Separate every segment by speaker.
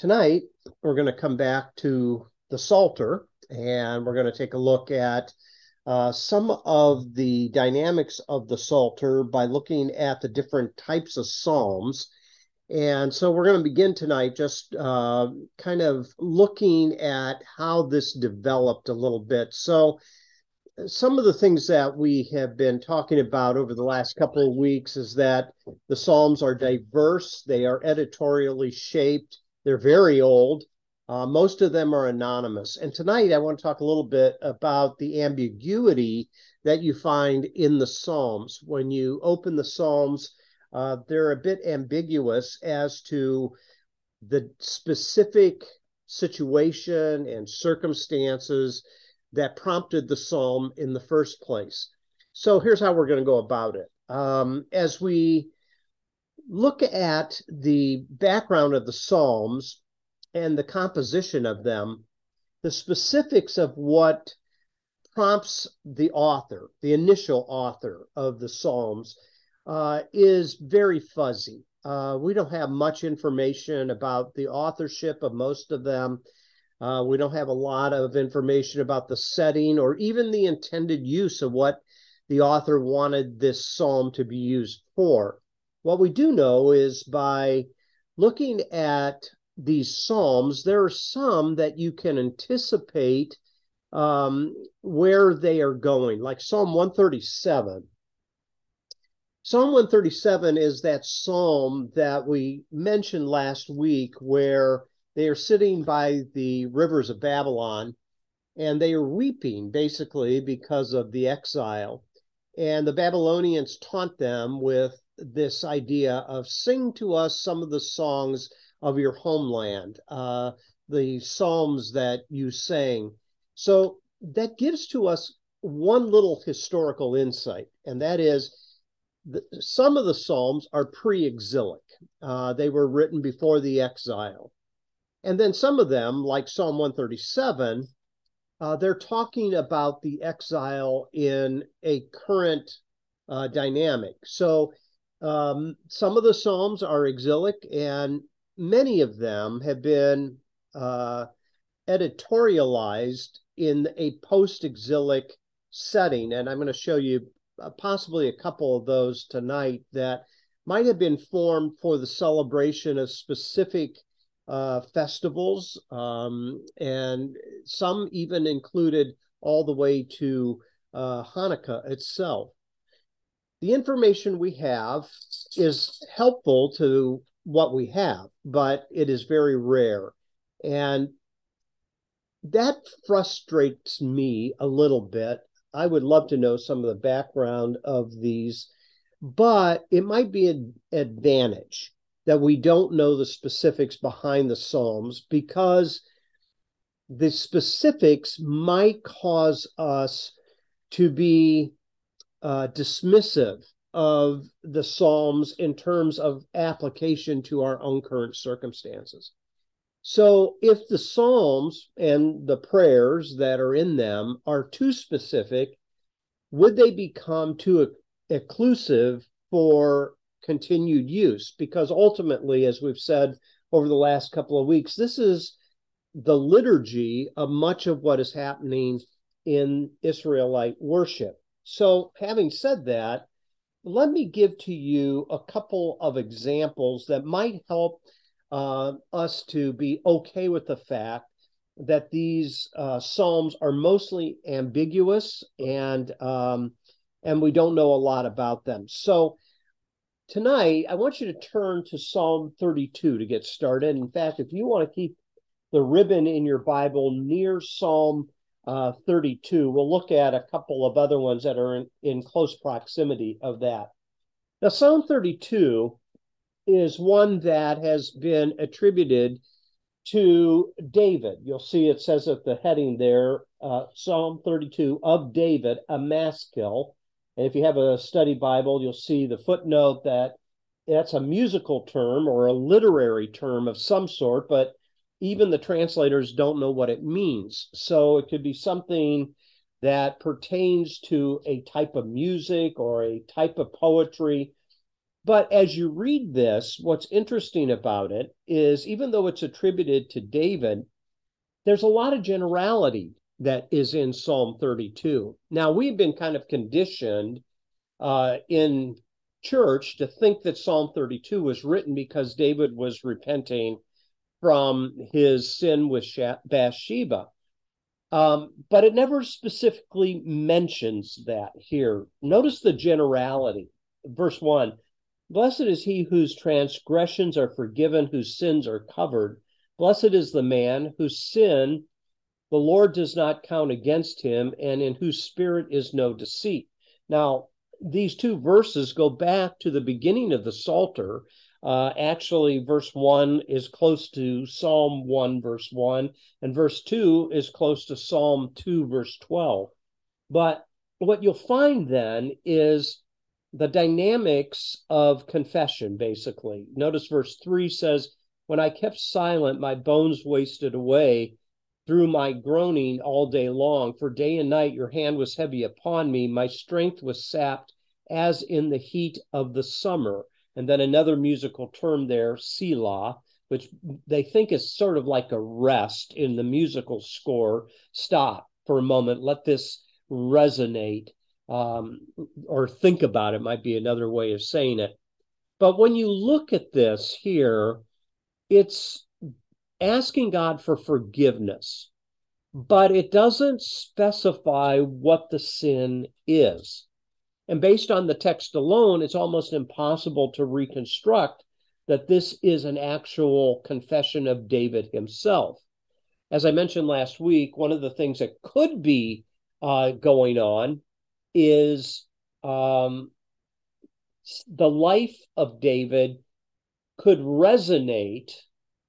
Speaker 1: tonight we're going to come back to the Psalter and we're going to take a look at uh, some of the dynamics of the Psalter by looking at the different types of Psalms. And so we're going to begin tonight just uh, kind of looking at how this developed a little bit. So, some of the things that we have been talking about over the last couple of weeks is that the Psalms are diverse, they are editorially shaped, they're very old. Uh, most of them are anonymous. And tonight I want to talk a little bit about the ambiguity that you find in the Psalms. When you open the Psalms, uh, they're a bit ambiguous as to the specific situation and circumstances that prompted the psalm in the first place. So here's how we're going to go about it. Um, as we look at the background of the Psalms and the composition of them, the specifics of what prompts the author, the initial author of the Psalms, uh, is very fuzzy. Uh, we don't have much information about the authorship of most of them. Uh, we don't have a lot of information about the setting or even the intended use of what the author wanted this psalm to be used for. What we do know is by looking at these psalms, there are some that you can anticipate um, where they are going, like Psalm 137. Psalm 137 is that psalm that we mentioned last week where they are sitting by the rivers of Babylon and they are weeping basically because of the exile. And the Babylonians taunt them with this idea of sing to us some of the songs of your homeland, uh, the psalms that you sang. So that gives to us one little historical insight, and that is that some of the psalms are pre-exilic. Uh, they were written before the exile, and then some of them, like Psalm 137, uh, they're talking about the exile in a current uh, dynamic. So um, some of the Psalms are exilic, and many of them have been uh, editorialized in a post exilic setting. And I'm going to show you uh, possibly a couple of those tonight that might have been formed for the celebration of specific uh, festivals, um, and some even included all the way to uh, Hanukkah itself the information we have is helpful to what we have, but it is very rare. And that frustrates me a little bit. I would love to know some of the background of these, but it might be an advantage that we don't know the specifics behind the Psalms because the specifics might cause us to be uh, dismissive of the Psalms in terms of application to our own current circumstances. So, if the Psalms and the prayers that are in them are too specific, would they become too exclusive for continued use? Because ultimately, as we've said over the last couple of weeks, this is the liturgy of much of what is happening in Israelite worship. So, having said that, let me give to you a couple of examples that might help uh, us to be okay with the fact that these uh, psalms are mostly ambiguous and um, and we don't know a lot about them. So tonight, I want you to turn to Psalm 32 to get started. In fact, if you want to keep the ribbon in your Bible near Psalm uh, 32. We'll look at a couple of other ones that are in, in close proximity of that. Now, Psalm 32 is one that has been attributed to David. You'll see it says at the heading there, uh, Psalm 32 of David, a maskil. And if you have a study Bible, you'll see the footnote that that's a musical term or a literary term of some sort, but even the translators don't know what it means. So it could be something that pertains to a type of music or a type of poetry. But as you read this, what's interesting about it is even though it's attributed to David, there's a lot of generality that is in Psalm 32. Now, we've been kind of conditioned uh, in church to think that Psalm 32 was written because David was repenting from his sin with Bathsheba. Um, but it never specifically mentions that here. Notice the generality. Verse 1 Blessed is he whose transgressions are forgiven, whose sins are covered. Blessed is the man whose sin the Lord does not count against him, and in whose spirit is no deceit. Now, these two verses go back to the beginning of the Psalter. Uh, actually, verse 1 is close to Psalm 1, verse 1, and verse 2 is close to Psalm 2, verse 12. But what you'll find then is the dynamics of confession, basically. Notice verse 3 says, When I kept silent, my bones wasted away through my groaning all day long. For day and night your hand was heavy upon me. My strength was sapped as in the heat of the summer. And then another musical term there, Selah, which they think is sort of like a rest in the musical score. Stop for a moment, let this resonate, um, or think about it, might be another way of saying it. But when you look at this here, it's asking God for forgiveness, but it doesn't specify what the sin is. And based on the text alone, it's almost impossible to reconstruct that this is an actual confession of David himself. As I mentioned last week, one of the things that could be uh, going on is um, the life of David could resonate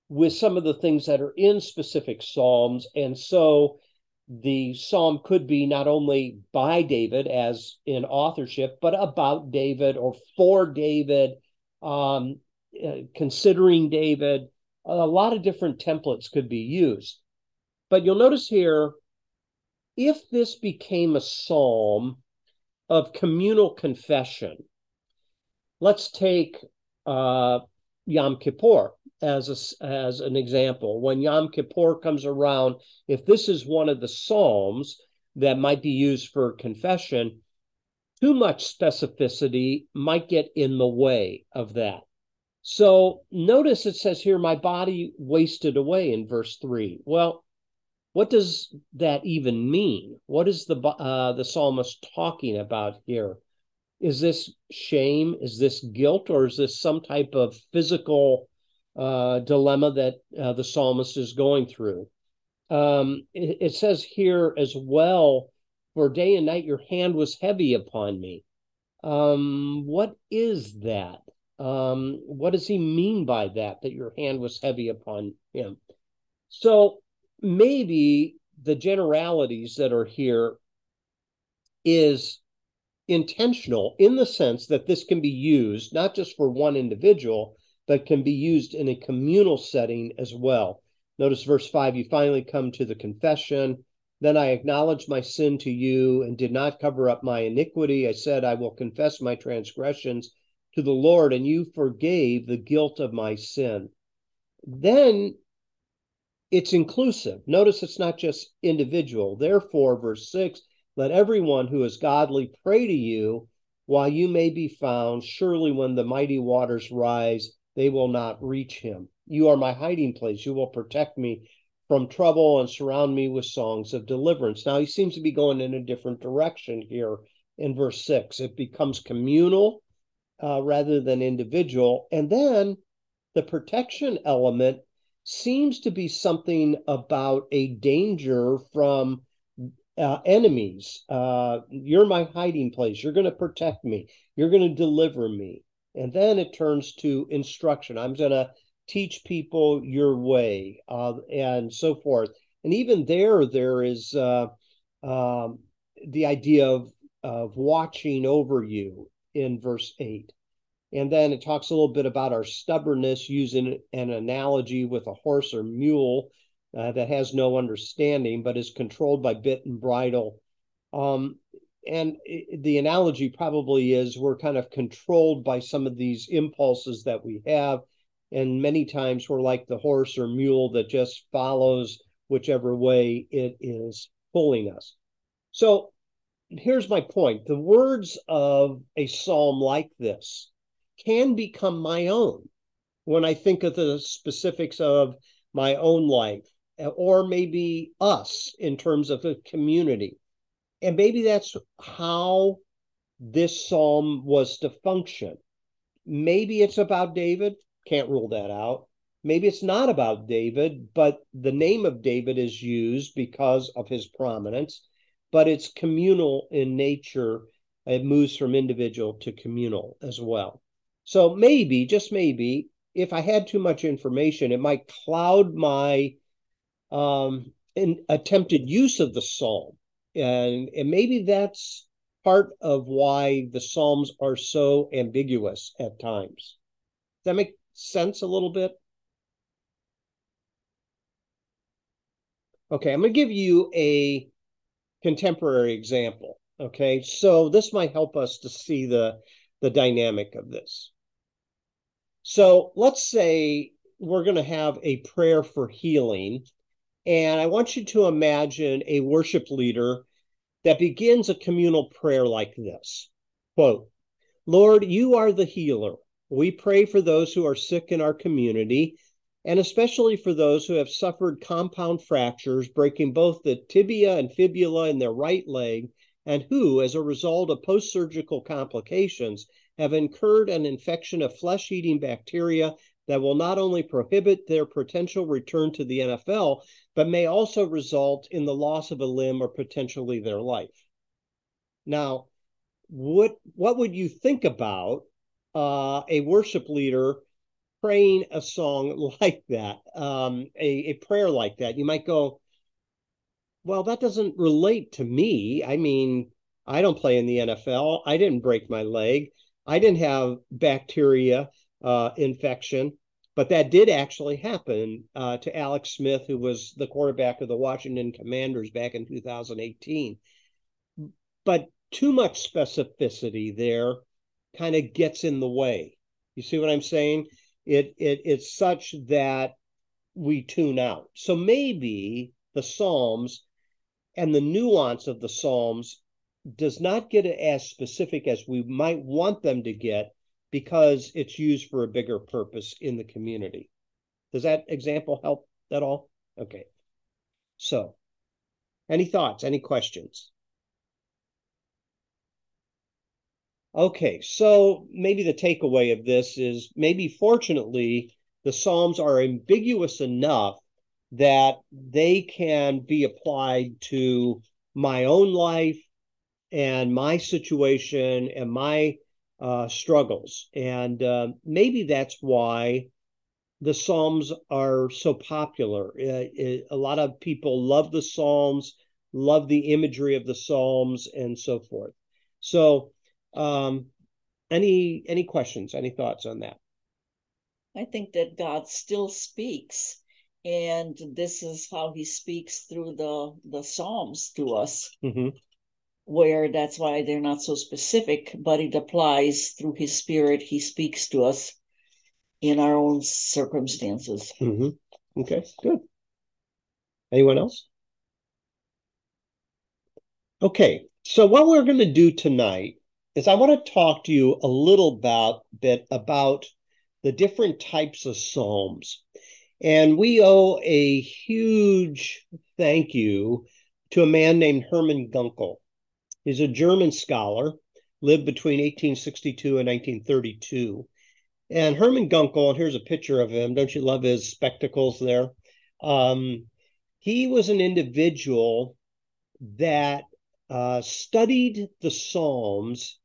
Speaker 1: with some of the things that are in specific Psalms. And so the psalm could be not only by David as in authorship, but about David or for David, um, uh, considering David. A lot of different templates could be used. But you'll notice here if this became a psalm of communal confession, let's take uh, Yom Kippur as a, as an example. When Yom Kippur comes around, if this is one of the psalms that might be used for confession, too much specificity might get in the way of that. So notice it says here, my body wasted away in verse three. Well, what does that even mean? What is the uh, the psalmist talking about here? Is this shame? Is this guilt? Or is this some type of physical uh, dilemma that uh, the psalmist is going through. Um, it, it, says here as well, for day and night your hand was heavy upon me. Um, what is that? Um, what does he mean by that, that your hand was heavy upon him? So maybe the generalities that are here is intentional in the sense that this can be used not just for one individual, but can be used in a communal setting as well. Notice verse 5 you finally come to the confession. Then I acknowledged my sin to you and did not cover up my iniquity. I said, I will confess my transgressions to the Lord, and you forgave the guilt of my sin. Then it's inclusive. Notice it's not just individual. Therefore, verse 6 let everyone who is godly pray to you while you may be found. Surely, when the mighty waters rise, they will not reach him. You are my hiding place. You will protect me from trouble and surround me with songs of deliverance. Now he seems to be going in a different direction here in verse six. It becomes communal uh, rather than individual. And then the protection element seems to be something about a danger from uh, enemies. Uh, you're my hiding place. You're going to protect me. You're going to deliver me. And then it turns to instruction. I'm going to teach people your way uh, and so forth. And even there, there is uh, um, the idea of, of watching over you in verse 8. And then it talks a little bit about our stubbornness using an analogy with a horse or mule uh, that has no understanding but is controlled by bit and bridle. Um, and the analogy probably is we're kind of controlled by some of these impulses that we have. And many times we're like the horse or mule that just follows whichever way it is pulling us. So here's my point. The words of a psalm like this can become my own when i think of the specifics of my own life or maybe us in terms of a community and maybe that's how this psalm was to function. Maybe it's about David, can't rule that out. Maybe it's not about David, but the name of David is used because of his prominence, but it's communal in nature. It moves from individual to communal as well. So maybe, just maybe, if I had too much information, it might cloud my um, attempted use of the psalm and and maybe that's part of why the psalms are so ambiguous at times. Does that make sense a little bit? Okay i'm going to give you a contemporary example okay? So this might help us to see the the dynamic of this. So let's say we're going to have a prayer for healing and I want you to imagine a worship leader that begins a communal prayer like this quote, Lord, you are the healer. We pray for those who are sick in our community, and especially for those who have suffered compound fractures, breaking both the tibia and fibula in their right leg, and who, as a result of post surgical complications, have incurred an infection of flesh eating bacteria that will not only prohibit their potential return to the NFL, but may also result in the loss of a limb or potentially their life. Now, what what would you think about uh, a worship leader praying a song like that, um, a, a prayer like that? You might go, well, that doesn't relate to me. I mean, I don't play in the NFL. I didn't break my leg. I didn't have bacteria uh, infection. But that did actually happen uh, to Alex Smith, who was the quarterback of the Washington Commanders back in 2018. But too much specificity there kind of gets in the way. You see what I'm saying? It, it it's such that we tune out. So maybe the Psalms and the nuance of the Psalms does not get as specific as we might want them to get because it's used for a bigger purpose in the community. Does that example help at all? Okay. So, any thoughts, any questions? Okay, so maybe the takeaway of this is maybe fortunately the Psalms are ambiguous enough that they can be applied to my own life and my situation and my uh, struggles. And uh, maybe that's why the Psalms are so popular. It, it, a lot of people love the Psalms, love the imagery of the Psalms, and so forth. So, um, any any questions? Any thoughts on that?
Speaker 2: I think that God still speaks, and this is how He speaks through the the Psalms to us. Mm-hmm where that's why they're not so specific, but it applies through his spirit. He speaks to us in our own circumstances.
Speaker 1: Mm-hmm. Okay, good. Anyone else? Okay, so what we're going to do tonight is I want to talk to you a little about bit about the different types of psalms. And we owe a huge thank you to a man named Hermann Gunkel. He's a German scholar, lived between 1862 and 1932. And Hermann Gunkel, and here's a picture of him. Don't you love his spectacles there? Um, he was an individual that uh, studied the Psalms,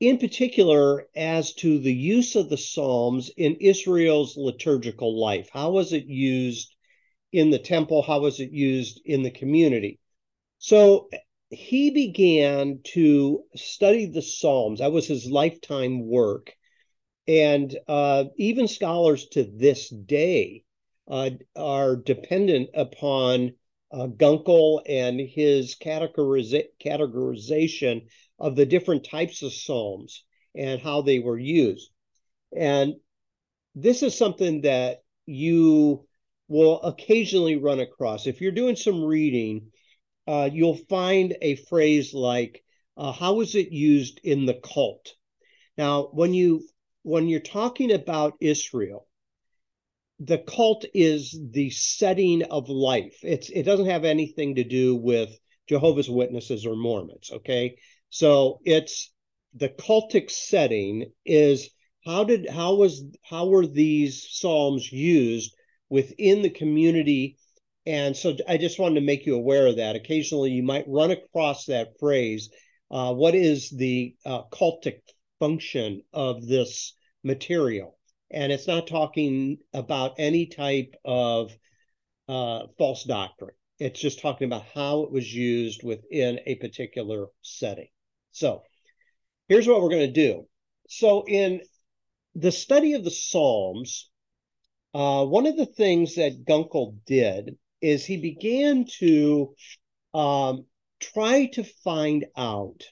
Speaker 1: in particular as to the use of the Psalms in Israel's liturgical life. How was it used in the temple? How was it used in the community? So he began to study the Psalms. That was his lifetime work. And uh, even scholars to this day uh, are dependent upon uh, Gunkel and his categoriza- categorization of the different types of psalms and how they were used. And this is something that you will occasionally run across. If you're doing some reading, uh, you'll find a phrase like, uh, "How is it used in the cult?" Now, when you when you're talking about Israel, the cult is the setting of life. It's it doesn't have anything to do with Jehovah's Witnesses or Mormons. Okay, so it's the cultic setting is how did how was how were these psalms used within the community and so i just wanted to make you aware of that. Occasionally you might run across that phrase uh, what is the uh, cultic function of this material? And it's not talking about any type of uh, false doctrine. It's just talking about how it was used within a particular setting. So here's what we're going to do. So in the study of the Psalms, uh, one of the things that Gunkel did is he began to um, try to find out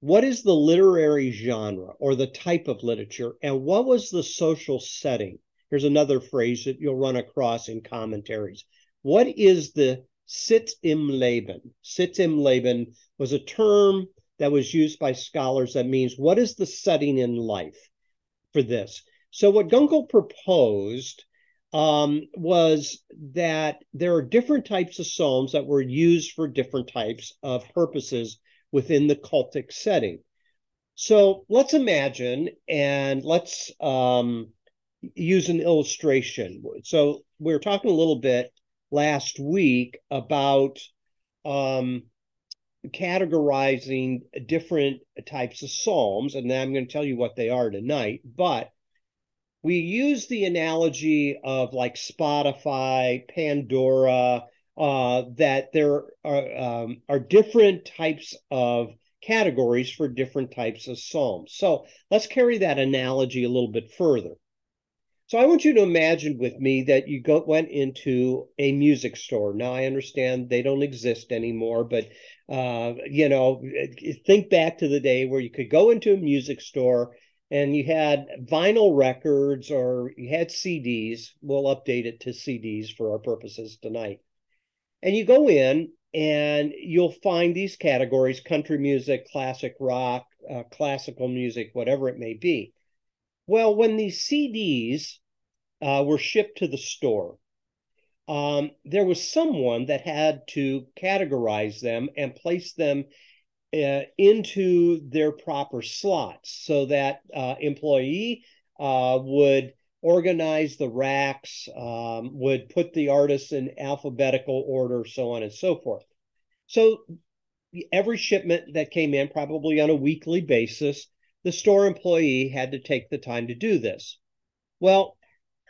Speaker 1: what is the literary genre or the type of literature and what was the social setting. Here's another phrase that you'll run across in commentaries. What is the Sitz im Leben? Sitz im Leben was a term that was used by scholars that means what is the setting in life? for this. So, what Gunkel proposed um, was that there are different types of psalms that were used for different types of purposes within the cultic setting. So, let's imagine and let's um, use an illustration. So, we were talking a little bit last week about um, categorizing different types of psalms, and I'm going to tell you what they are tonight. But we use the analogy of like Spotify, Pandora, uh, that there are um, are different types of categories for different types of psalms. So let's carry that analogy a little bit further. So I want you to imagine with me that you go went into a music store. Now I understand they don't exist anymore, but uh, you know, think back to the day where you could go into a music store and you had vinyl records or you had CDs. We'll update it to CDs for our purposes tonight. And you go in and you'll find these categories country music, classic rock, uh, classical music, whatever it may be. Well, when these CDs uh, were shipped to the store, um, there was someone that had to categorize them and place them uh, into their proper slots so that uh, employee uh, would organize the racks, um, would put the artists in alphabetical order, so on and so forth. So every shipment that came in, probably on a weekly basis, the store employee had to take the time to do this. Well,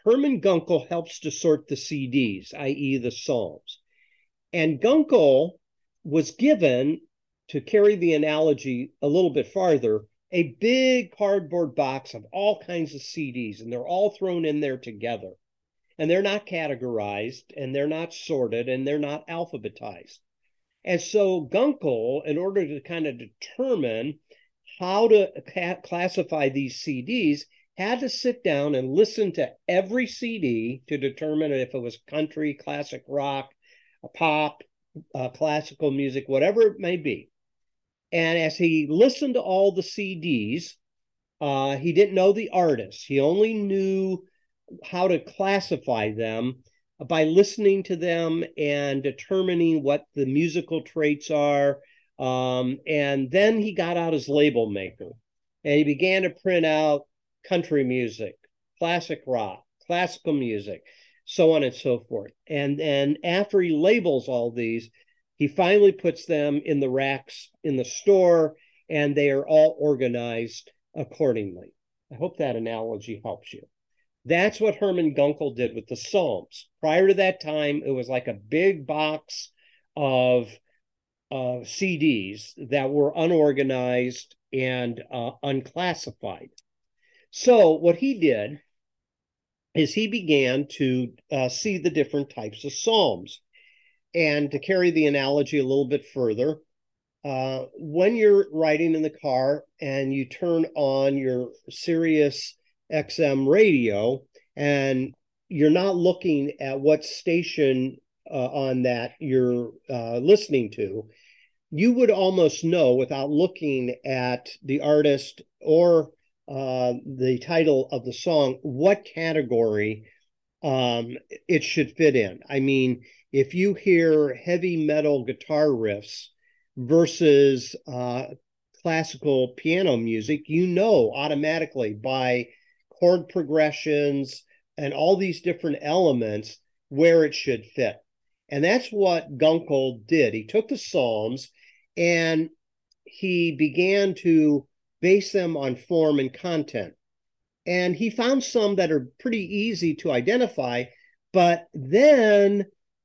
Speaker 1: Hermann Gunkel helps to sort the CDs, i.e., the Psalms. And Gunkel was given, to carry the analogy a little bit farther, a big cardboard box of all kinds of CDs, and they're all thrown in there together. And they're not categorized, and they're not sorted, and they're not alphabetized. And so Gunkel, in order to kind of determine how to ca- classify these CDs, had to sit down and listen to every CD to determine if it was country, classic rock, pop, uh, classical music, whatever it may be. And as he listened to all the CDs, uh, he didn't know the artists. He only knew how to classify them by listening to them and determining what the musical traits are, um, and then he got out his label maker and he began to print out country music, classic rock, classical music, so on and so forth. And then after he labels all these, he finally puts them in the racks in the store and they are all organized accordingly. I hope that analogy helps you. That's what Hermann Gunkel did with the Psalms. Prior to that time, it was like a big box of uh, CDs that were unorganized and uh, unclassified. So, what he did is he began to uh, see the different types of psalms. And to carry the analogy a little bit further, uh, when you're riding in the car and you turn on your Sirius XM radio and you're not looking at what station uh, on that you're uh, listening to, you would almost know without looking at the artist or uh, the title of the song what category um, it should fit in. I mean, if you hear heavy metal guitar riffs versus uh, classical piano music, you know automatically by chord progressions and all these different elements where it should fit. And that's what Gunkel did. He took the Psalms and he began to base them on form and content. And he found some that are pretty easy to identify, but then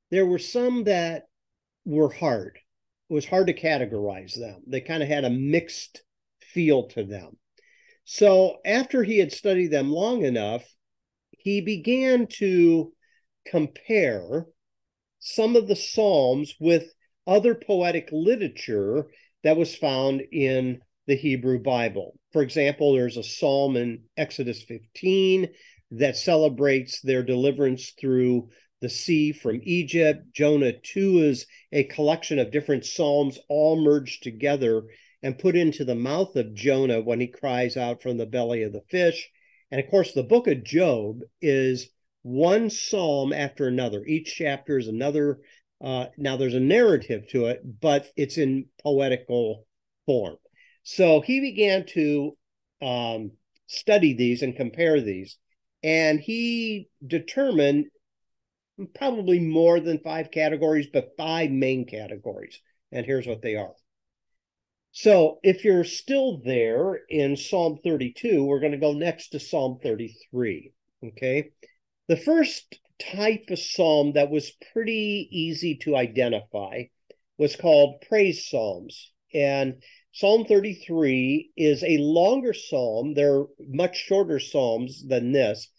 Speaker 1: there were some that were hard. It was hard to categorize them. They kind of had a mixed feel to them. So after he had studied them long enough, he began to compare some of the Psalms with other poetic literature that was found in the Hebrew Bible. For example, there's a psalm in Exodus 15 that celebrates their deliverance through the sea from Egypt. Jonah 2 is a collection of different psalms all merged together and put into the mouth of Jonah when he cries out from the belly of the fish. And of course, the book of Job is one psalm after another. Each chapter is another. Uh, now, there's a narrative to it, but it's in poetical form. So he began to um, study these and compare these. And he determined probably more than five categories, but five main categories. And here's what they are. So if you're still there in Psalm 32, we're going to go next to Psalm 33. Okay. The first type of psalm that was pretty easy to identify was called praise psalms. And Psalm 33 is a longer psalm. They're much shorter psalms than this,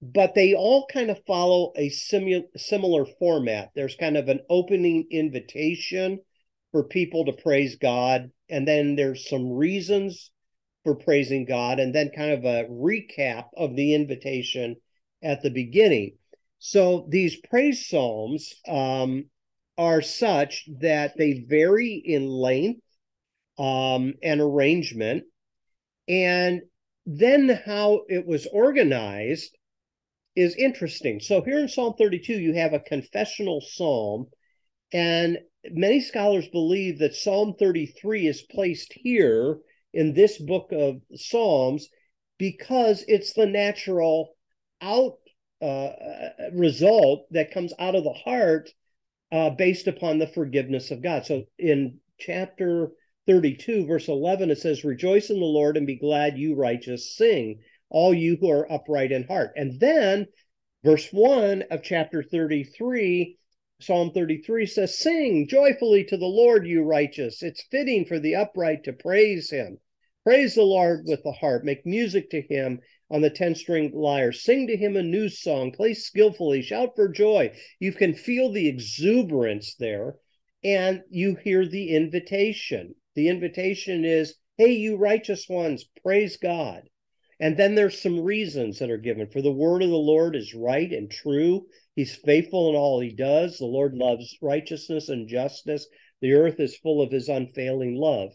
Speaker 1: but they all kind of follow a simu- similar format. There's kind of an opening invitation for people to praise God, and then there's some reasons for praising God, and then kind of a recap of the invitation at the beginning. So these praise psalms um, are such that they vary in length um, and arrangement. And then how it was organized is interesting. So here in Psalm 32, you have a confessional psalm, and many scholars believe that Psalm 33 is placed here in this book of Psalms because it's the natural out uh, result that comes out of the heart uh, based upon the forgiveness of God. So in chapter 32, verse 11, it says, Rejoice in the Lord and be glad, you righteous, sing, all you who are upright in heart. And then, verse 1 of chapter 33, Psalm 33 says, Sing joyfully to the Lord, you righteous. It's fitting for the upright to praise him. Praise the Lord with the harp, make music to him on the 10 string lyre. Sing to him a new song, play skillfully, shout for joy. You can feel the exuberance there, and you hear the invitation. The invitation is, hey, you righteous ones, praise God. And then there's some reasons that are given. For the word of the Lord is right and true. He's faithful in all he does. The Lord loves righteousness and justice. The earth is full of his unfailing love.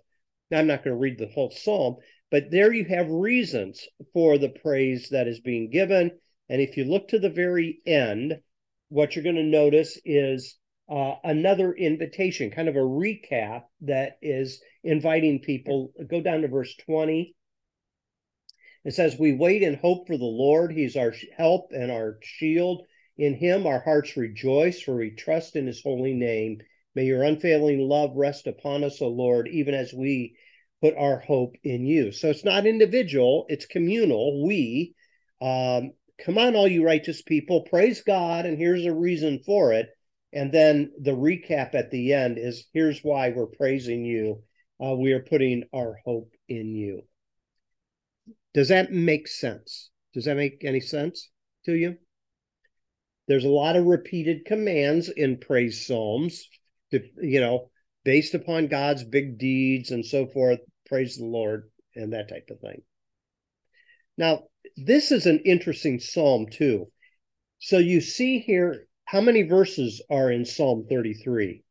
Speaker 1: Now, I'm not going to read the whole psalm, but there you have reasons for the praise that is being given. And if you look to the very end, what you're going to notice is uh, another invitation, kind of a recap that is inviting people. Go down to verse 20. It says, We wait and hope for the Lord. He's our help and our shield. In him our hearts rejoice, for we trust in his holy name. May your unfailing love rest upon us, O Lord, even as we put our hope in you. So it's not individual, it's communal. We, um, come on, all you righteous people, praise God, and here's a reason for it. And then the recap at the end is here's why we're praising you. Uh, we are putting our hope in you. Does that make sense? Does that make any sense to you? There's a lot of repeated commands in praise psalms, to, you know, based upon God's big deeds and so forth. Praise the Lord and that type of thing. Now, this is an interesting psalm too. So you see here how many verses are in Psalm 33?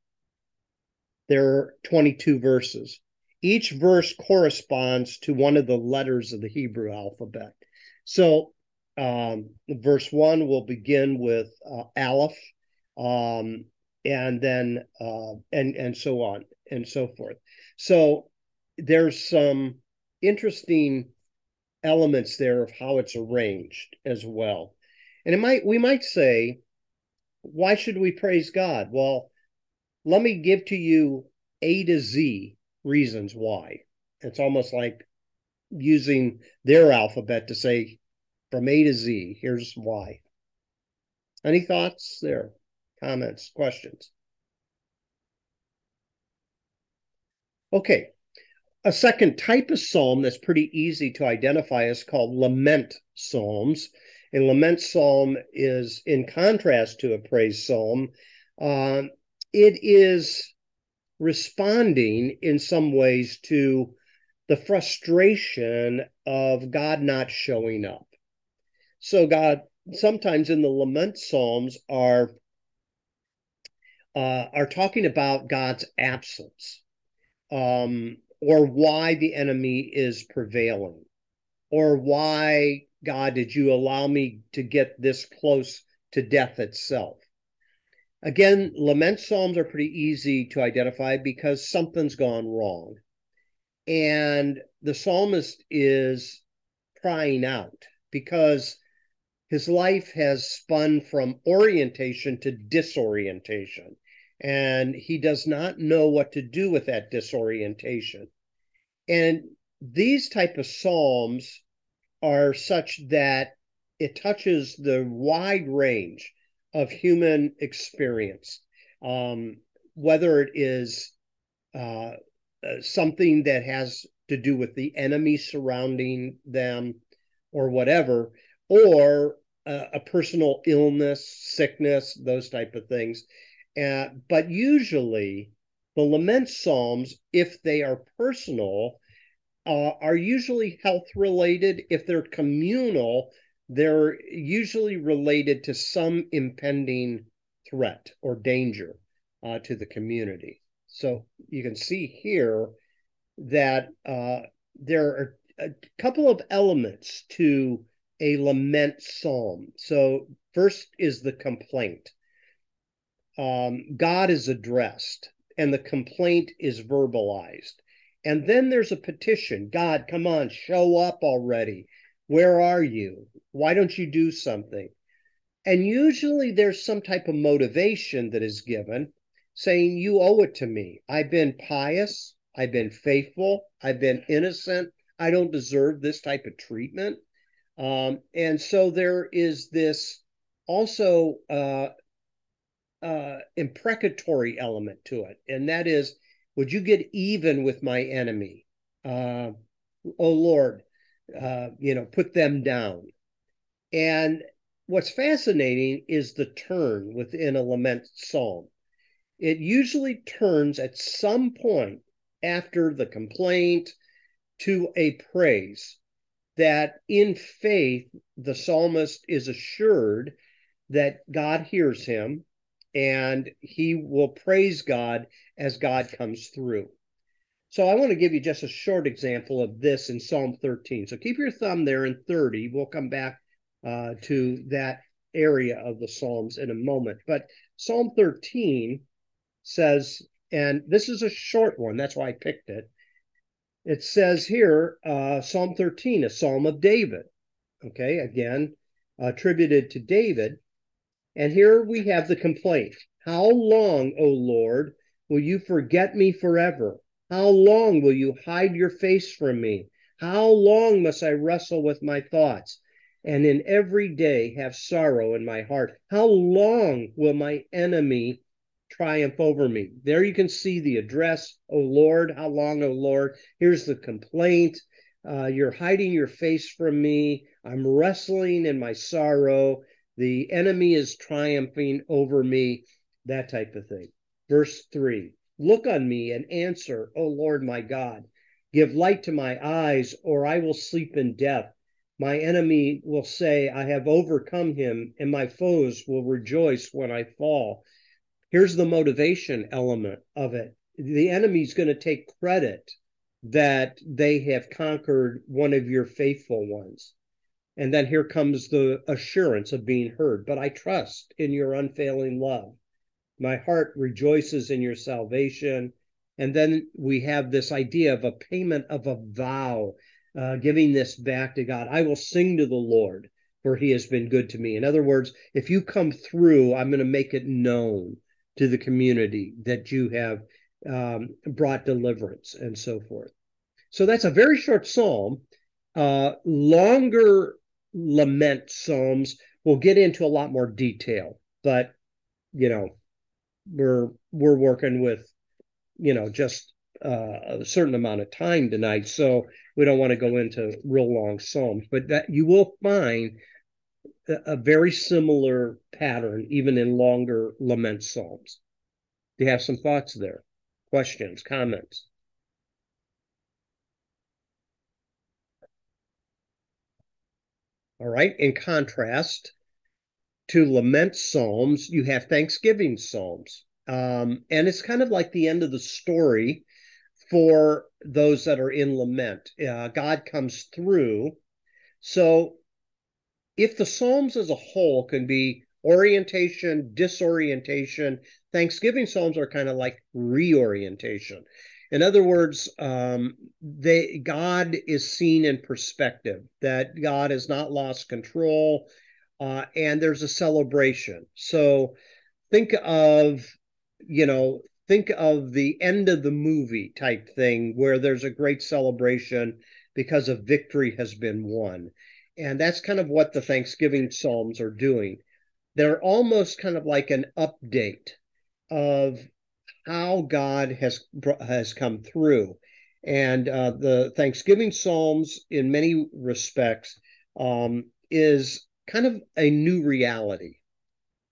Speaker 1: There are 22 verses. Each verse corresponds to one of the letters of the Hebrew alphabet. So um, verse one will begin with uh, Aleph, um, and then uh, and and so on and so forth. So there's some interesting elements there of how it's arranged as well. And it might we might say, why should we praise God? Well, let me give to you A to Z reasons why. It's almost like using their alphabet to say from A to Z, here's why. Any thoughts there? Comments, questions? Okay. A second type of psalm that's pretty easy to identify is called lament psalms. A lament psalm is in contrast to a praise psalm. Uh, it is responding in some ways to the frustration of God not showing up. So, God, sometimes in the lament psalms are uh, are talking about God's absence, um, or why the enemy is prevailing, or why God, did you allow me to get this close to death itself? Again, lament psalms are pretty easy to identify because something's gone wrong. And the psalmist is crying out because his life has spun from orientation to disorientation. And he does not know what to do with that disorientation. And these type of psalms are such that it touches the wide range of human experience, um, whether it is uh, something that has to do with the enemy surrounding them or whatever, or a personal illness, sickness, those type of things. Uh, but usually, the lament psalms, if they are personal, uh, are usually health related. If they're communal, they're usually related to some impending threat or danger uh, to the community. So you can see here that uh, there are a couple of elements to a lament psalm. So, first is the complaint. Um, God is addressed, and the complaint is verbalized. And then there's a petition God, come on, show up already. Where are you? Why don't you do something? And usually there's some type of motivation that is given saying, You owe it to me. I've been pious. I've been faithful. I've been innocent. I don't deserve this type of treatment. Um, and so there is this also uh, uh, imprecatory element to it. And that is, would you get even with my enemy? Uh, oh Lord, uh, you know, put them down. And what's fascinating is the turn within a lament psalm. It usually turns at some point after the complaint to a praise that in faith, the psalmist is assured that God hears him and he will praise God as God comes through. So I want to give you just a short example of this in Psalm 13. So keep your thumb there in 30. We'll come back uh, to that area of the Psalms in a moment. But Psalm 13 says, and this is a short one, that's why I picked it it says here, uh, Psalm 13, a psalm of David. Okay, again, attributed to David. And here we have the complaint How long, O Lord, will you forget me forever? How long will you hide your face from me? How long must I wrestle with my thoughts and in every day have sorrow in my heart? How long will my enemy triumph over me. There you can see the address, O Lord, how long, O Lord? Here's the complaint. Uh, you're hiding your face from me. I'm wrestling in my sorrow. The enemy is triumphing over me, that type of thing. Verse 3 Look on me and answer, O Lord my God. Give light to my eyes, or I will sleep in death. My enemy will say, I have overcome him, and my foes will rejoice when I fall. Here's the motivation element of it the enemy's going to take credit that they have conquered one of your faithful ones. And then here comes the assurance of being heard. But I trust in your unfailing love. My heart rejoices in your salvation. And then we have this idea of a payment of a vow, uh, giving this back to God. I will sing to the Lord, for he has been good to me. In other words, if you come through, I'm going to make it known to the community that you have um, brought deliverance and so forth. So that's a very short psalm. Uh, longer lament psalms We'll get into a lot more detail, but you know, we're we're working with you know just uh, a certain amount of time tonight, so we don't want to go into real long psalms. But that you will find a, a very similar pattern even in longer lament psalms. Do you have some thoughts there? Questions, comments? All right. In contrast to lament psalms, you have thanksgiving psalms. Um, and it's kind of like the end of the story for those that are in lament. Uh, God comes through. So if the Psalms as a whole can be orientation, disorientation. Thanksgiving Psalms are kind of like reorientation. In other words, um, they God is seen in perspective, that God has not lost control, uh, and there's a celebration. So think of, you know, think of the end of the movie type thing where there's a great celebration because a victory has been won. And that's kind of what the Thanksgiving Psalms are doing they're almost kind of like an update of how God has has come through. And uh, the Thanksgiving Psalms, in many respects, um, is kind of a new reality,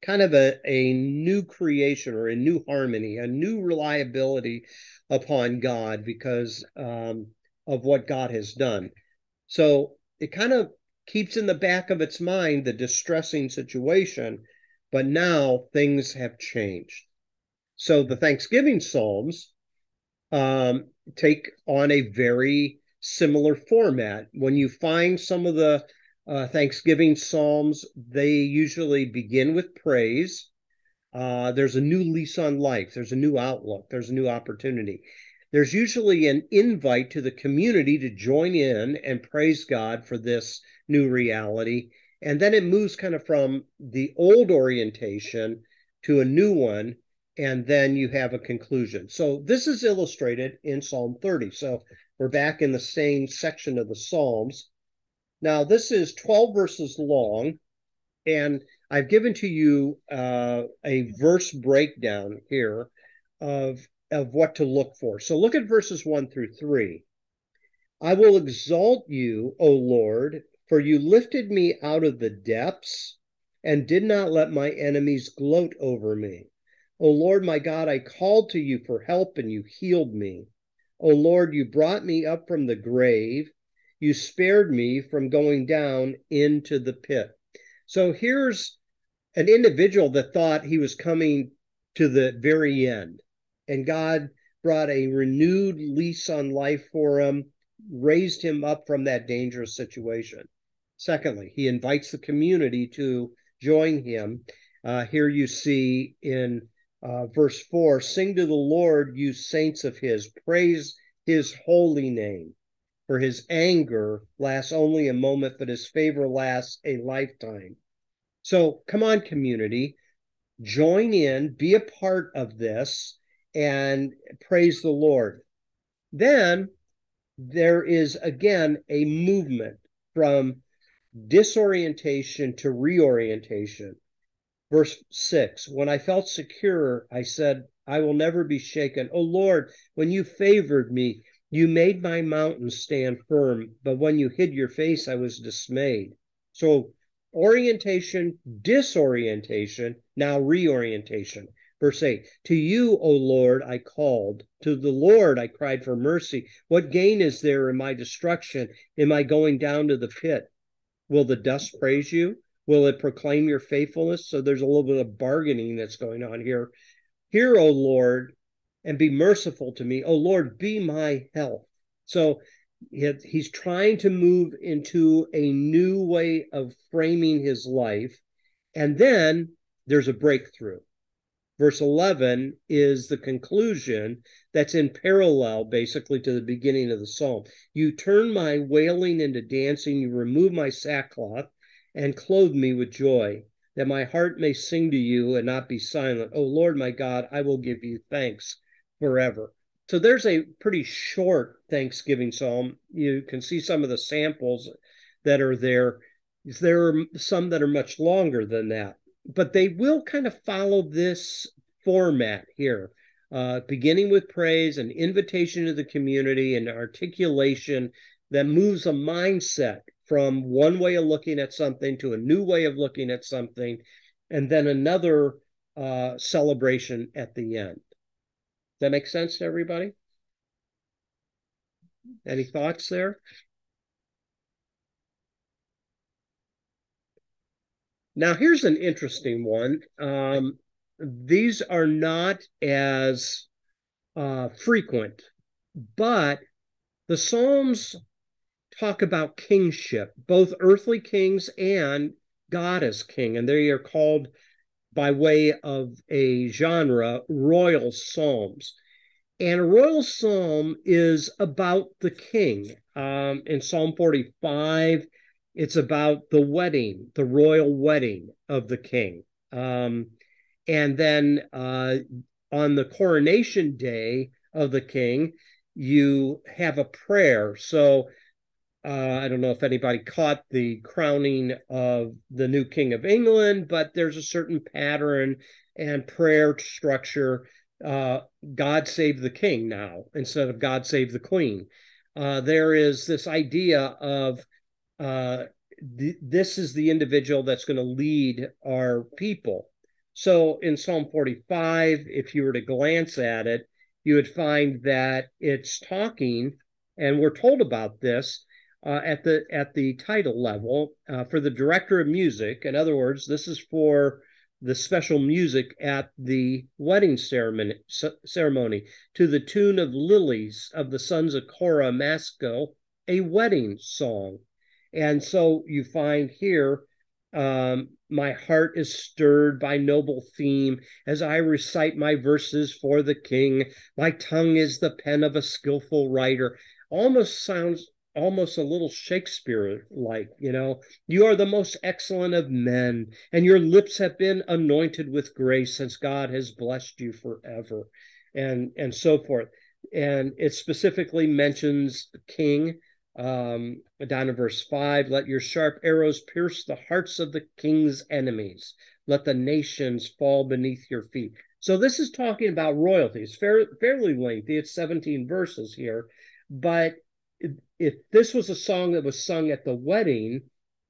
Speaker 1: kind of a, a new creation or a new harmony, a new reliability upon God because um, of what God has done. So it kind of keeps in the back of its mind the distressing situation, but now things have changed. So the Thanksgiving Psalms um, take on a very similar format. When you find some of the uh, Thanksgiving Psalms, they usually begin with praise. Uh, there's a new lease on life, there's a new outlook, there's a new opportunity. There's usually an invite to the community to join in and praise God for this new reality. And then it moves kind of from the old orientation to a new one. And then you have a conclusion. So this is illustrated in Psalm 30. So we're back in the same section of the Psalms. Now, this is 12 verses long. And I've given to you uh, a verse breakdown here of, of what to look for. So look at verses 1 through 3. I will exalt you, O Lord, for you lifted me out of the depths and did not let my enemies gloat over me. O Lord my God, I called to you for help and you healed me. O Lord, you brought me up from the grave. You spared me from going down into the pit. So here's an individual that thought he was coming to the very end, and God brought a renewed lease on life for him, raised him up from that dangerous situation. Secondly, he invites the community to join him. Uh, here you see in uh, verse 4 Sing to the Lord, you saints of his, praise his holy name. For his anger lasts only a moment, but his favor lasts a lifetime. So come on, community, join in, be a part of this, and praise the Lord. Then there is again a movement from disorientation to reorientation. Verse 6 When I felt secure, I said, I will never be shaken. O Lord, when you favored me, you made my mountains stand firm. But when you hid your face, I was dismayed. So orientation, disorientation, now reorientation. Verse 8 To you, O Lord, I called. To the Lord I cried for mercy. What gain is there in my destruction, Am I going down to the pit? Will the dust praise you? Will it proclaim your faithfulness? So there's a little bit of bargaining that's going on here. Hear, O Lord, and be merciful to me. O Lord, be my help. So he's trying to move into a new way of framing his life. And then there's a breakthrough verse 11 is the conclusion that's in parallel basically to the beginning of the psalm. You turn my wailing into dancing, you remove my sackcloth and clothe me with joy, that my heart may sing to you and not be silent. O Lord my God, I will give you thanks forever. So there's a pretty short Thanksgiving psalm. You can see some of the samples that are there. There are some that are much longer than that but they will kind of follow this format here, uh, beginning with praise, an invitation to the community, and articulation that moves a mindset from one way of looking at something to a new way of looking at something, and then another uh, celebration at the end. Does that make sense to everybody? Any thoughts there? Now, here's an interesting one. Um, these are not as uh, frequent, but the Psalms talk about kingship, both earthly kings and God as king, and they are called by way of a genre royal psalms. And a royal psalm is about the king. Um, in Psalm 45, it's about the wedding, the royal wedding of the king. Um, and then uh, on the coronation day of the king, you have a prayer. So uh, I don't know if anybody caught the crowning of the new king of England, but there's a certain pattern and prayer structure. Uh, God save the king now instead of God save the queen. Uh, there is this idea of uh, th- this is the individual that's going to lead our people. So in Psalm 45, if you were to glance at it, you would find that it's talking, and we're told about this uh, at the at the title level uh, for the director of music. In other words, this is for the special music at the wedding ceremony, ceremony to the tune of lilies of the sons of Korah Maskil, a wedding song. And so you find here, um, my heart is stirred by noble theme as I recite my verses for the king. My tongue is the pen of a skillful writer. Almost sounds almost a little Shakespeare like, you know. You are the most excellent of men, and your lips have been anointed with grace since God has blessed you forever, and and so forth. And it specifically mentions king um, down in verse 5 let your sharp arrows pierce the hearts of the king's enemies let the nations fall beneath your feet so this is talking about royalty it's fair, fairly lengthy it's 17 verses here but if, this was a song that was sung at the wedding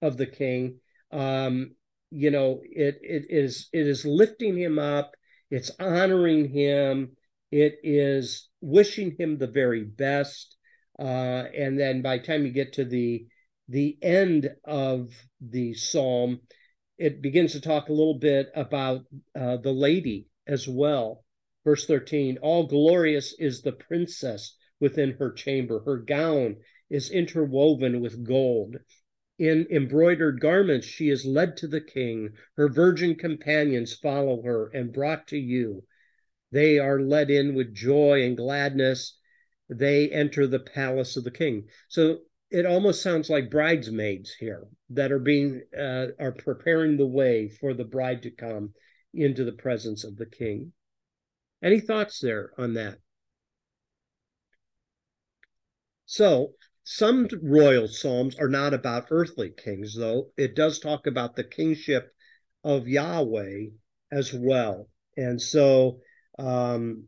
Speaker 1: of the king um, you know it it is it is lifting him up it's honoring him it is wishing him the very best uh, and then by the time you get to the the end of the psalm, it begins to talk a little bit about uh, the lady as well. Verse 13 All glorious is the princess within her chamber. Her gown is interwoven with gold. In embroidered garments, she is led to the king. Her virgin companions follow her and brought to you. They are led in with joy and gladness they enter the palace of the king. So it almost sounds like bridesmaids here that are being uh, are preparing the way for the bride to come into the presence of the king. Any thoughts there on that? So some royal psalms are not about earthly kings, though it does talk about the kingship of Yahweh as well. And so um,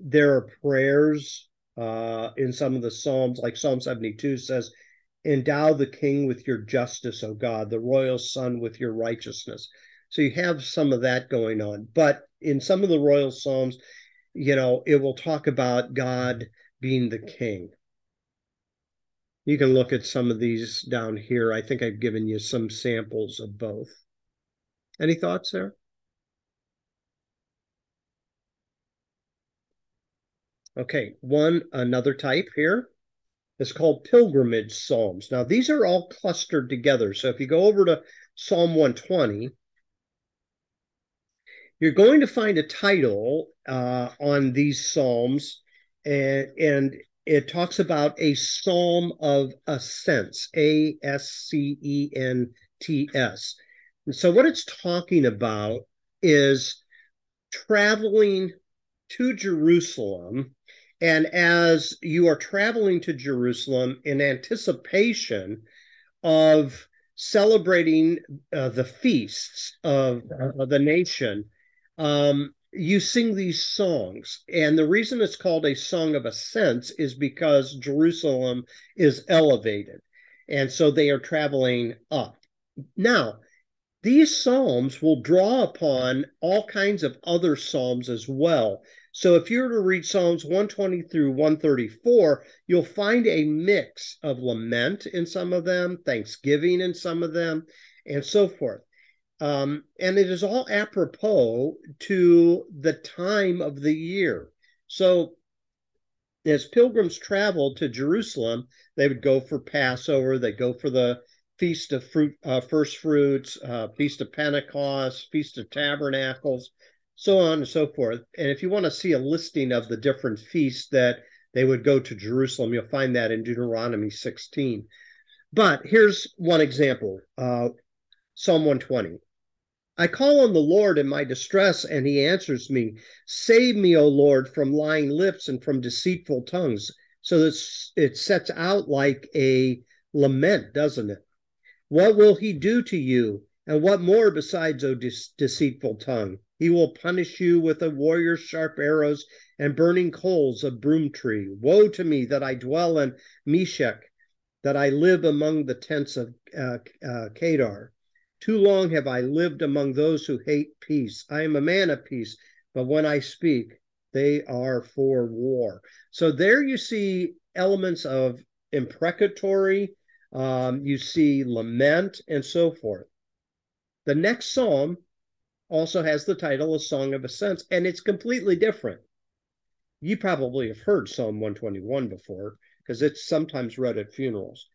Speaker 1: there are prayers uh, in some of the Psalms, like Psalm 72 says, endow the king with your justice, O God, the royal son with your righteousness. So you have some of that going on. But in some of the royal psalms, you know, it will talk about God being the king. You can look at some of these down here. I think I've given you some samples of both. Any thoughts there? Okay, one another type here is called pilgrimage psalms. Now, these are all clustered together. So if you go over to Psalm 120, you're going to find a title uh, on these psalms, and, and it talks about a psalm of ascents, A S C E N T S. So, what it's talking about is traveling to Jerusalem. And as you are traveling to Jerusalem in anticipation of celebrating uh, the feasts of the nation, um, you sing these songs. And the reason it's called a song of ascents is because Jerusalem is elevated. And so they are traveling up. Now, these psalms will draw upon all kinds of other psalms as well. So if you were to read Psalms 120 through 134, you'll find a mix of lament in some of them, thanksgiving in some of them, and so forth. Um, and it is all apropos to the time of the year. So, as pilgrims traveled to Jerusalem, they would go for Passover, they go for the Feast of Fruit, uh, First Fruits, uh, Feast of Pentecost, Feast of Tabernacles, so on and so forth. And if you want to see a listing of the different feasts that they would go to Jerusalem, you'll find that in Deuteronomy 16. But here's one example uh, Psalm 120. I call on the Lord in my distress, and he answers me. Save me, O Lord, from lying lips and from deceitful tongues. So that it sets out like a lament, doesn't it? What will he do to you? And what more besides, O de- deceitful tongue? He will punish you with a warrior's sharp arrows and burning coals of broom tree. Woe to me that I dwell in Meshech, that I live among the tents of uh, uh, Kedar. Too long have I lived among those who hate peace. I am a man of peace, but when I speak, they are for war. So there you see elements of imprecatory, um, you see lament, and so forth. The next psalm also has the title A Song of Ascents, and it's completely different. You probably have heard Psalm 121 before because it's sometimes read at funerals.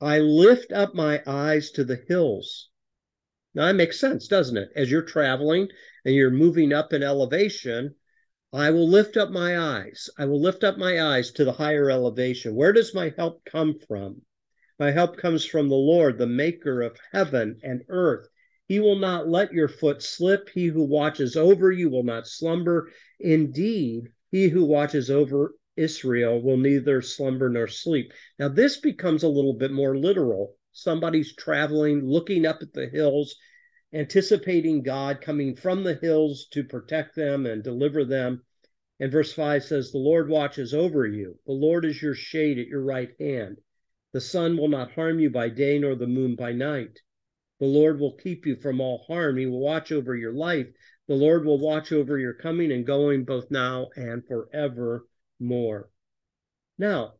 Speaker 1: I lift up my eyes to the hills. Now that makes sense, doesn't it? As you're traveling and you're moving up in elevation, I will lift up my eyes. I will lift up my eyes to the higher elevation. Where does my help come from? My help comes from the Lord, the maker of heaven and earth. He will not let your foot slip. He who watches over you will not slumber. Indeed, he who watches over Israel will neither slumber nor sleep. Now, this becomes a little bit more literal somebody's traveling, looking up at the hills, anticipating God coming from the hills to protect them and deliver them. And verse 5 says, The Lord watches over you. The Lord is your shade at your right hand. The sun will not harm you by day, nor the moon by night. The Lord will keep you from all harm. He will watch over your life. The Lord will watch over your coming and going both now and forevermore. Now,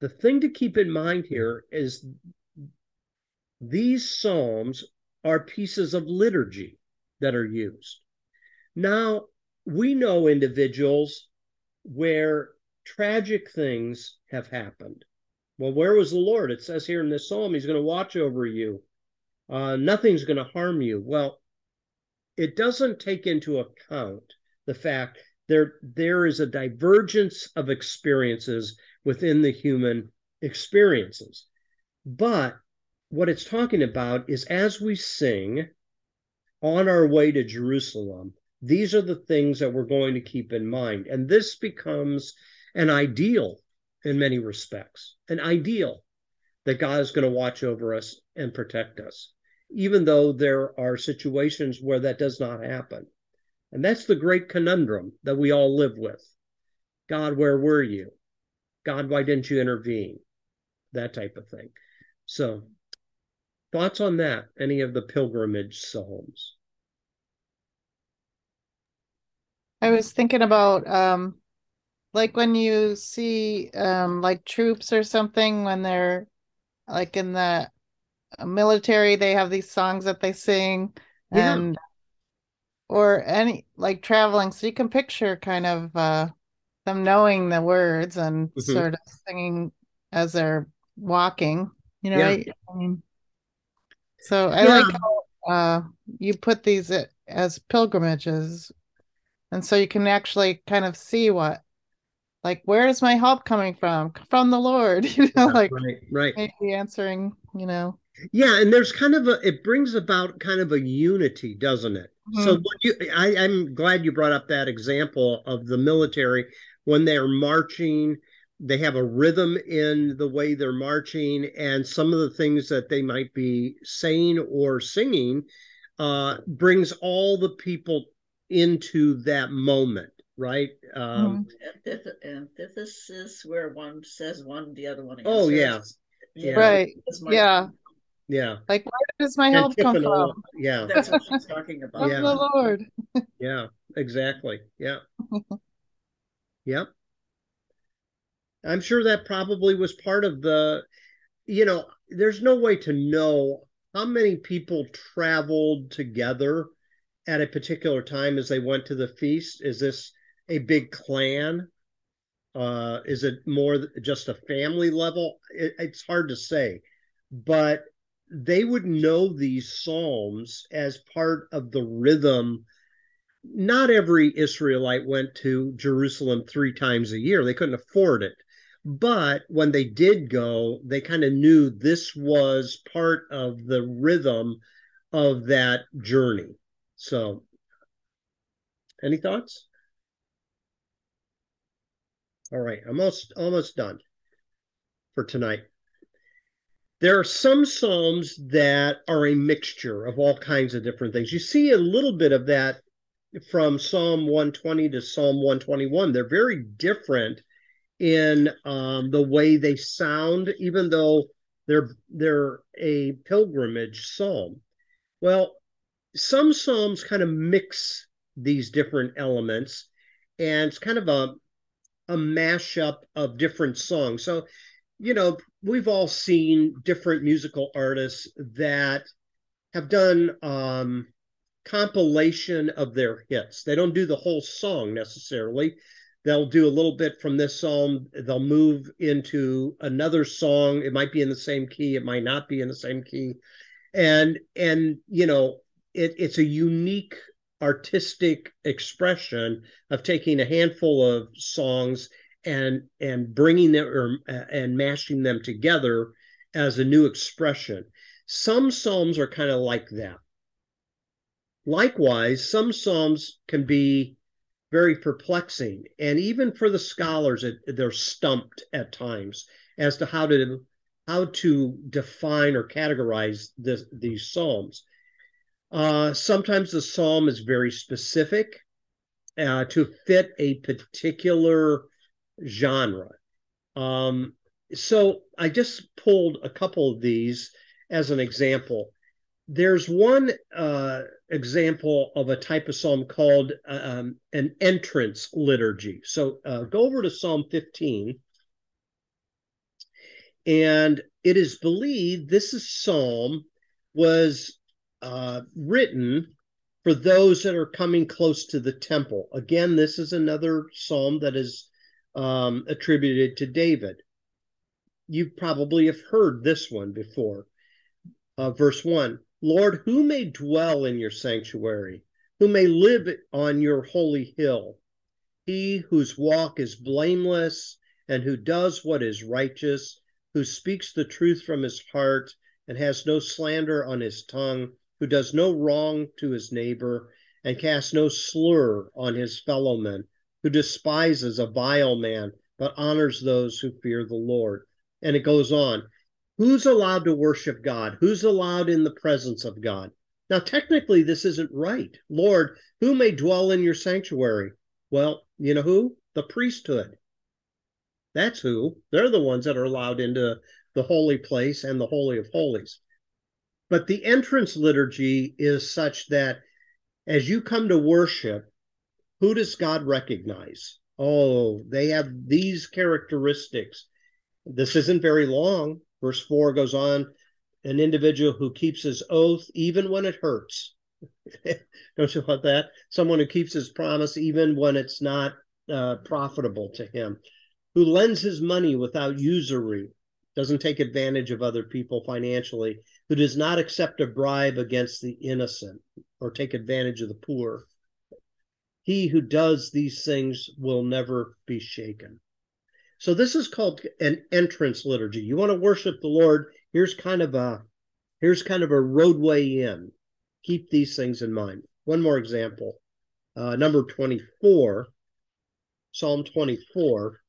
Speaker 1: the thing to keep in mind here is these psalms are pieces of liturgy that are used. Now, we know individuals where tragic things have happened. Well, where was the Lord? It says here in this psalm, He's going to watch over you. Uh, nothing's going to harm you. Well, it doesn't take into account the fact there there is a divergence of experiences within the human experiences. But what it's talking about is as we sing on our way to Jerusalem, these are the things that we're going to keep in mind. And this becomes an ideal in many respects, an ideal that God is going to watch over us and protect us, even though there are situations where that does not happen. And that's the great conundrum that we all live with. God, where were you? God, why didn't you intervene? that type of thing. So, thoughts on that? Any of the pilgrimage psalms?
Speaker 3: I was thinking about um like when you see um like troops or something when they're like in the military they have these songs that they sing yeah. and or any like traveling so you can picture kind of uh them knowing the words and mm-hmm. sort of singing as they're walking you know yeah. I, I mean so i yeah. like how uh you put these as pilgrimages and so you can actually kind of see what like where is my help coming from from the lord you know yeah, like
Speaker 1: right right
Speaker 3: maybe answering you know
Speaker 1: yeah and there's kind of a it brings about kind of a unity doesn't it mm-hmm. so what you I, i'm glad you brought up that example of the military when they're marching they have a rhythm in the way they're marching and some of the things that they might be saying or singing uh, brings all the people into that moment, right? Um,
Speaker 2: mm-hmm. Antithesis, where one says one, the other one.
Speaker 1: Answers. Oh yeah,
Speaker 3: yeah, right, yeah.
Speaker 1: Yeah.
Speaker 3: Like, where does my help come from?
Speaker 1: Yeah.
Speaker 2: That's what she's talking about.
Speaker 3: yeah. the Lord.
Speaker 1: yeah, exactly. Yeah. yep. I'm sure that probably was part of the, you know, there's no way to know how many people traveled together at a particular time as they went to the feast? Is this a big clan? Uh, is it more just a family level? It, it's hard to say, but they would know these psalms as part of the rhythm. Not every Israelite went to Jerusalem three times a year. They couldn't afford it. But when they did go, they kind of knew this was part of the rhythm of that journey. So, any thoughts? All right, almost almost done for tonight. There are some psalms that are a mixture of all kinds of different things. You see a little bit of that from Psalm 120 to Psalm 121. They're very different in um, the way they sound, even though they're they're a pilgrimage psalm. Well, some psalms kind of mix these different elements and it's kind of a a mashup of different songs so you know we've all seen different musical artists that have done um compilation of their hits. They don't do the whole song necessarily. They'll do a little bit from this song. They'll move into another song. It might be in the same key. It might not be in the same key. And and you know it, it's a unique artistic expression of taking a handful of songs and and bringing them or, and mashing them together as a new expression. Some psalms are kind of like that. Likewise, some psalms can be very perplexing, and even for the scholars, it, they're stumped at times as to how to how to define or categorize this, these psalms. Uh, sometimes the psalm is very specific uh, to fit a particular genre. Um, so I just pulled a couple of these as an example. There's one uh, example of a type of psalm called um, an entrance liturgy. So uh, go over to Psalm 15. And it is believed this is psalm was uh, written for those that are coming close to the temple. Again, this is another psalm that is um, attributed to David. You probably have heard this one before. Uh, verse 1 Lord, who may dwell in your sanctuary? Who may live on your holy hill? He whose walk is blameless and who does what is righteous, who speaks the truth from his heart and has no slander on his tongue who does no wrong to his neighbor and casts no slur on his fellowmen, who despises a vile man but honors those who fear the Lord. And it goes on. Who's allowed to worship God? Who's allowed in the presence of God? Now, technically, this isn't right. Lord, who may dwell in your sanctuary? Well, you know who? The priesthood. That's who. They're the ones that are allowed into the holy place and the Holy of Holies. But the entrance liturgy is such that as you come to worship, who does God recognize? Oh, they have these characteristics. This isn't very long. Verse 4 goes on an individual who keeps his oath even when it hurts. Don't you want that? Someone who keeps his promise even when it's not uh, profitable to him, who lends his money without usury, doesn't take advantage of other people financially, who does not accept a bribe against the innocent or take advantage of the poor. He who does these things will never be shaken. So this is called an entrance liturgy. You want to worship the Lord, here's kind of a here's kind of a roadway in. Keep these things in mind. One more example. Uh, number 24, Psalm 24.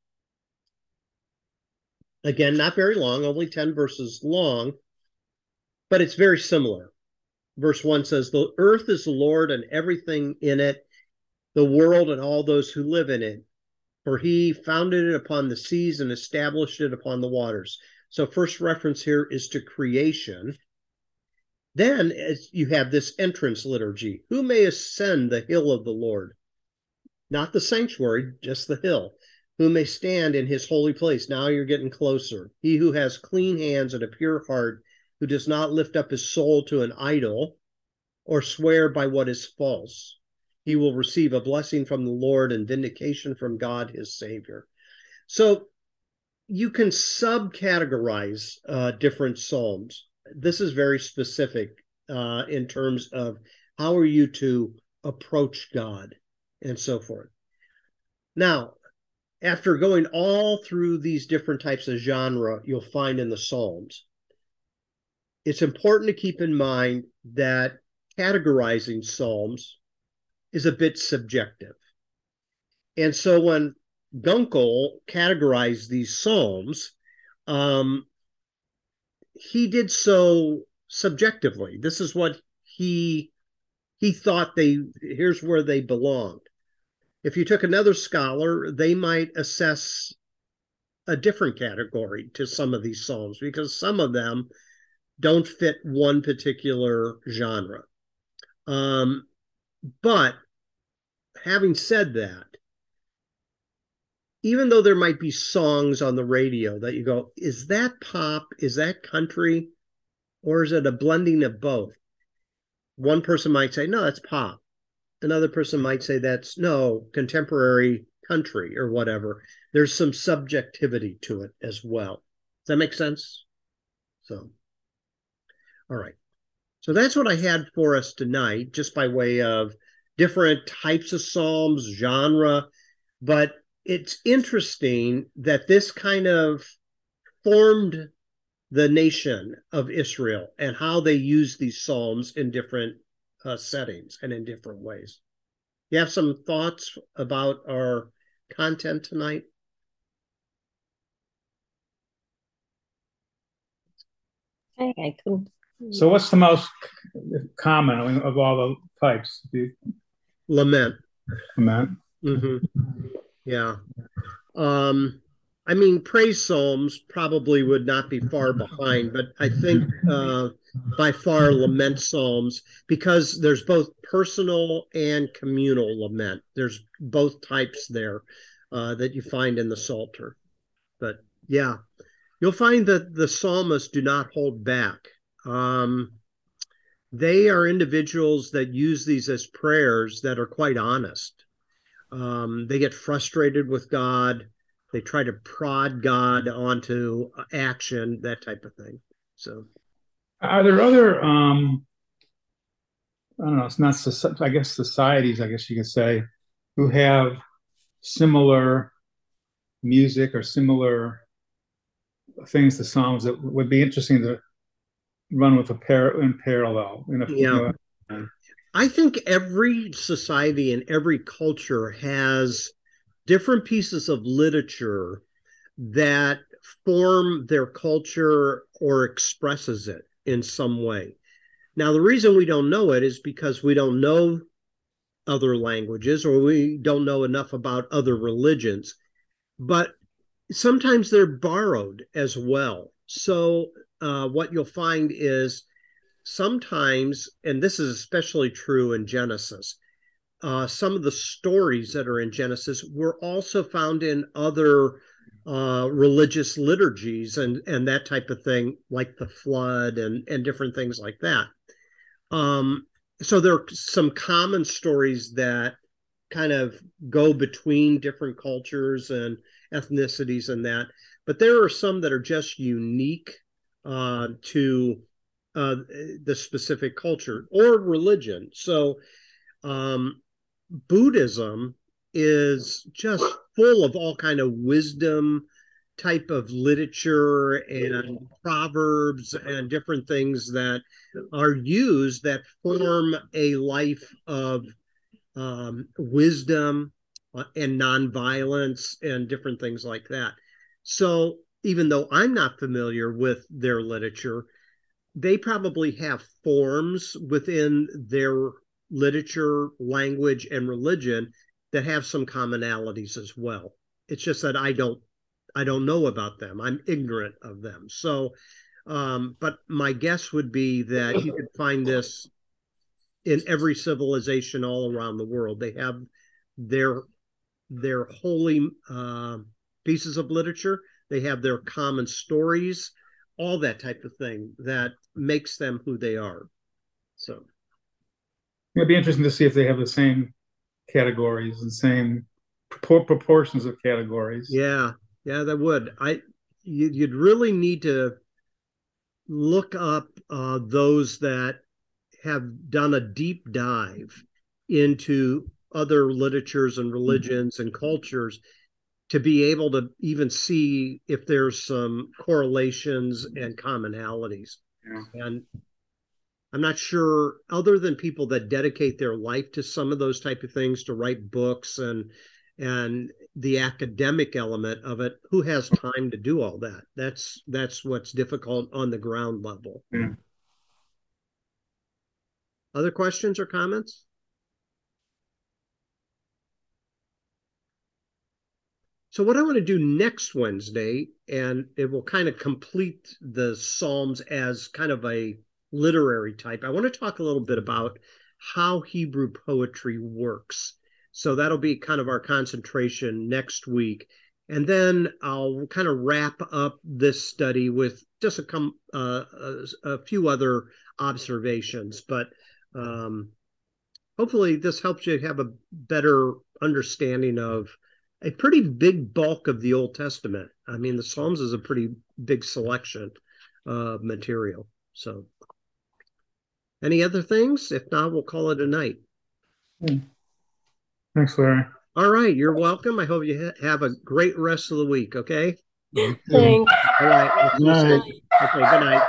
Speaker 1: Again, not very long, only 10 verses long, but it's very similar. Verse 1 says, The earth is the Lord and everything in it, the world and all those who live in it. For he founded it upon the seas and established it upon the waters. So, first reference here is to creation. Then as you have this entrance liturgy. Who may ascend the hill of the Lord? Not the sanctuary, just the hill who may stand in his holy place. Now you're getting closer. He who has clean hands and a pure heart, who does not lift up his soul to an idol or swear by what is false. He will receive a blessing from the Lord and vindication from God his Savior. So you can subcategorize uh, different psalms. This is very specific uh, in terms of how are you to approach God and so forth. Now, after going all through these different types of genre you'll find in the Psalms, it's important to keep in mind that categorizing Psalms is a bit subjective. And so when Gunkel categorized these Psalms, um, he did so subjectively. This is what he he thought they here's where they belonged. If you took another scholar, they might assess a different category to some of these psalms because some of them don't fit one particular genre. Um, but having said that, even though there might be songs on the radio that you go, is that pop? Is that country? Or is it a blending of both? One person might say, no, that's pop another person might say that's no contemporary country or whatever. There's some subjectivity to it as well. Does that make sense? So, all right. So that's what I had for us tonight, just by way of different types of Psalms, genre. But it's interesting that this kind of formed the nation of Israel and how they use these Psalms in different uh, settings and in different ways. You have some thoughts about our content tonight?
Speaker 4: I could.
Speaker 5: So, what's the most common of all the types?
Speaker 1: Lament.
Speaker 5: Lament.
Speaker 1: Mm-hmm. Yeah. Um, I mean, praise psalms probably would not be far behind, but I think uh, by far lament psalms because there's both personal and communal lament. There's both types there uh, that you find in the Psalter. But yeah, you'll find that the psalmists do not hold back. Um, they are individuals that use these as prayers that are quite honest. Um, they get frustrated with God. They try to prod God onto action, that type of thing. So.
Speaker 5: Are there other, um, I don't know, it's not, I guess, societies, I guess you could say, who have similar music or similar things to Psalms that would be interesting to run with a pair in parallel. In a,
Speaker 1: yeah. I think every society and every culture has different pieces of literature that form their culture or expresses it in some way. Now, the reason we don't know it is because we don't know other languages or we don't know enough about other religions. But sometimes they're borrowed as well. so uh, what you'll find is sometimes, and this is especially true in Genesis, uh, some of the stories that are in Genesis were also found in other uh, religious liturgies and and that type of thing, like the flood and and different things like that. Um, so there are some common stories that kind of go between different cultures and ethnicities and that, but there are some that are just unique uh, to uh, the specific culture or religion. So um, Buddhism is just full of all kind of wisdom type of literature and proverbs and different things that are used that form a life of um, wisdom uh, and nonviolence and different things like that. So even though I'm not familiar with their literature, they probably have forms within their literature, language, and religion that have some commonalities as well. It's just that I don't I don't know about them. I'm ignorant of them. So um, but my guess would be that you could find this in every civilization all around the world. They have their their holy uh, pieces of literature. They have their common stories, all that type of thing that makes them who they are. So
Speaker 5: it'd be interesting to see if they have the same categories and same propor- proportions of categories.
Speaker 1: Yeah, yeah, that would. I you'd really need to look up uh, those that have done a deep dive into other literatures and religions and cultures to be able to even see if there's some correlations and commonalities. Yeah. And I'm not sure, other than people that dedicate their life to some of those type of things, to write books and and the academic element of it, who has time to do all that? That's that's what's difficult on the ground level. Yeah. Other questions or comments? So, what I want to do next Wednesday, and it will kind of complete the Psalms as kind of a literary type. I want to talk a little bit about how Hebrew poetry works. So that'll be kind of our concentration next week. And then I'll kind of wrap up this study with just a, com- uh, a, a few other observations. But um, hopefully, this helps you have a better understanding of a pretty big bulk of the Old Testament. I mean, the Psalms is a pretty big selection of material. So any other things? If not, we'll call it a night. Hmm.
Speaker 5: Thanks, Larry.
Speaker 1: All right. You're welcome. I hope you ha- have a great rest of the week. Okay.
Speaker 4: Thanks.
Speaker 1: All right. Good night. Okay. Good night.